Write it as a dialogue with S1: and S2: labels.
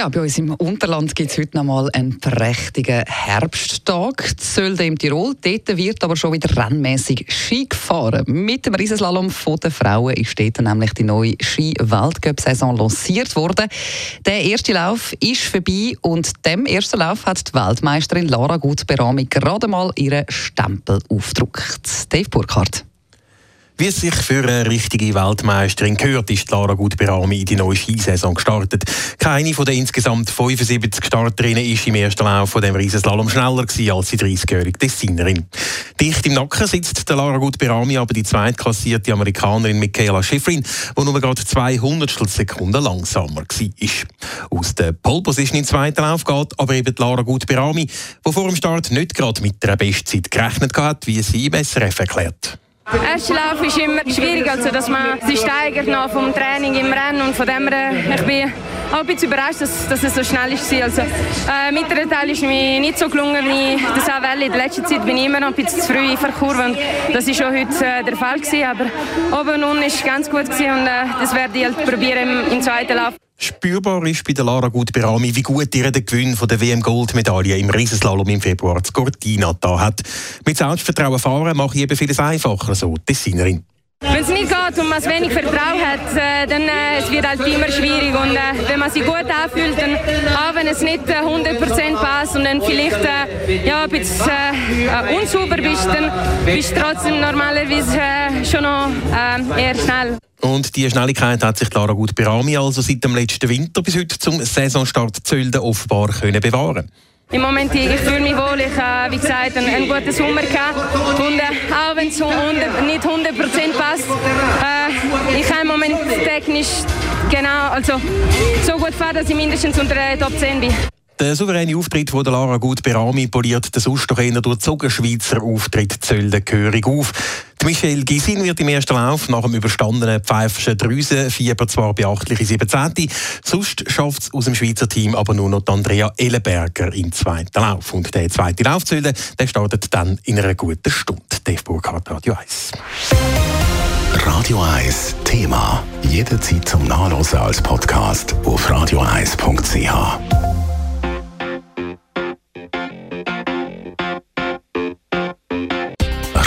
S1: Ja, bei uns im Unterland gibt es heute noch mal einen prächtigen Herbsttag. Zölde im Tirol. Dort wird aber schon wieder rennmäßig Ski gefahren. Mit dem Riesenslalom der Frauen ist dort nämlich die neue Ski-Weltcup-Saison lanciert worden. Der erste Lauf ist vorbei und dem ersten Lauf hat die Weltmeisterin Lara Gutberami gerade mal ihren Stempel aufgedruckt. Dave Burkhardt.
S2: Wie es sich für eine richtige Weltmeisterin gehört, ist Lara Gutberami in die neue Skisaison gestartet. Keine von den insgesamt 75 Starterinnen ist im ersten Lauf von dem Riesenslalom schneller gewesen als die 30-jährige Designerin. Dicht im Nacken sitzt der Lara Gutberami aber die zweitklassierte Amerikanerin Michaela Schifrin, die nur gerade 200 Sekunden langsamer war. Aus der Pole Position im zweiten Lauf geht aber eben Lara Gutberami, die vor dem Start nicht gerade mit einer Bestzeit gerechnet hat, wie sie im SRF erklärt.
S3: Der erste Lauf ist immer schwierig, also dass man sich steigert noch vom Training im Rennen und von dem her, ich bin auch ein bisschen überrascht, dass, dass es so schnell ist. Also, äh, mittlerer Teil ist mir nicht so gelungen wie das auch In der letzten Zeit bin ich immer noch ein bisschen zu früh in der Kurve und das war schon heute äh, der Fall gewesen, aber oben und unten ist ganz gut gewesen und äh, das werde ich halt probieren im, im zweiten Lauf.
S2: Spürbar ist bei der Lara Gutberami, wie gut ihr den Gewinn von der WM-Goldmedaille im Riesenslalom im Februar zu Cortina da hat. Mit Selbstvertrauen fahren mache ich eben vieles einfacher, so die Designerin.
S3: Wenn es nicht geht und man wenig Vertrauen hat, äh, dann äh, es wird halt immer schwierig. Und äh, wenn man sich gut anfühlt, dann auch wenn es nicht 100% passt und dann vielleicht äh, ja, ein bisschen äh, unsauber bist, dann bist du trotzdem normalerweise äh, schon noch eher schnell.
S2: Und diese Schnelligkeit hat sich Lara Gut Berami also seit dem letzten Winter bis heute zum Saisonstart Zölden offenbar können bewahren
S3: im Moment ich fühle mich wohl. Ich habe, wie gesagt, einen, einen guten Sommer gehabt. Und äh, auch wenn es nicht 100% passt, äh, ich kann im Moment technisch genau, also so gut fahren, dass ich mindestens unter der Top 10 bin.
S2: Der souveräne Auftritt von Lara Gut Berami poliert den sonst doch eher durchzogen Schweizer Auftritt Zölden gehörig auf. Die Michelle Gisin wird im ersten Lauf nach dem überstandenen pfeifischen Drüsenfieber zwar beachtliche 17. Sonst schafft es aus dem Schweizer Team aber nur noch Andrea Ellenberger im zweiten Lauf. Und der zweite Zölden, der startet dann in einer guten Stunde. Dave Burkhardt, Radio 1.
S4: Radio 1 Thema. Jederzeit zum Nachlesen als Podcast auf radio1.ch.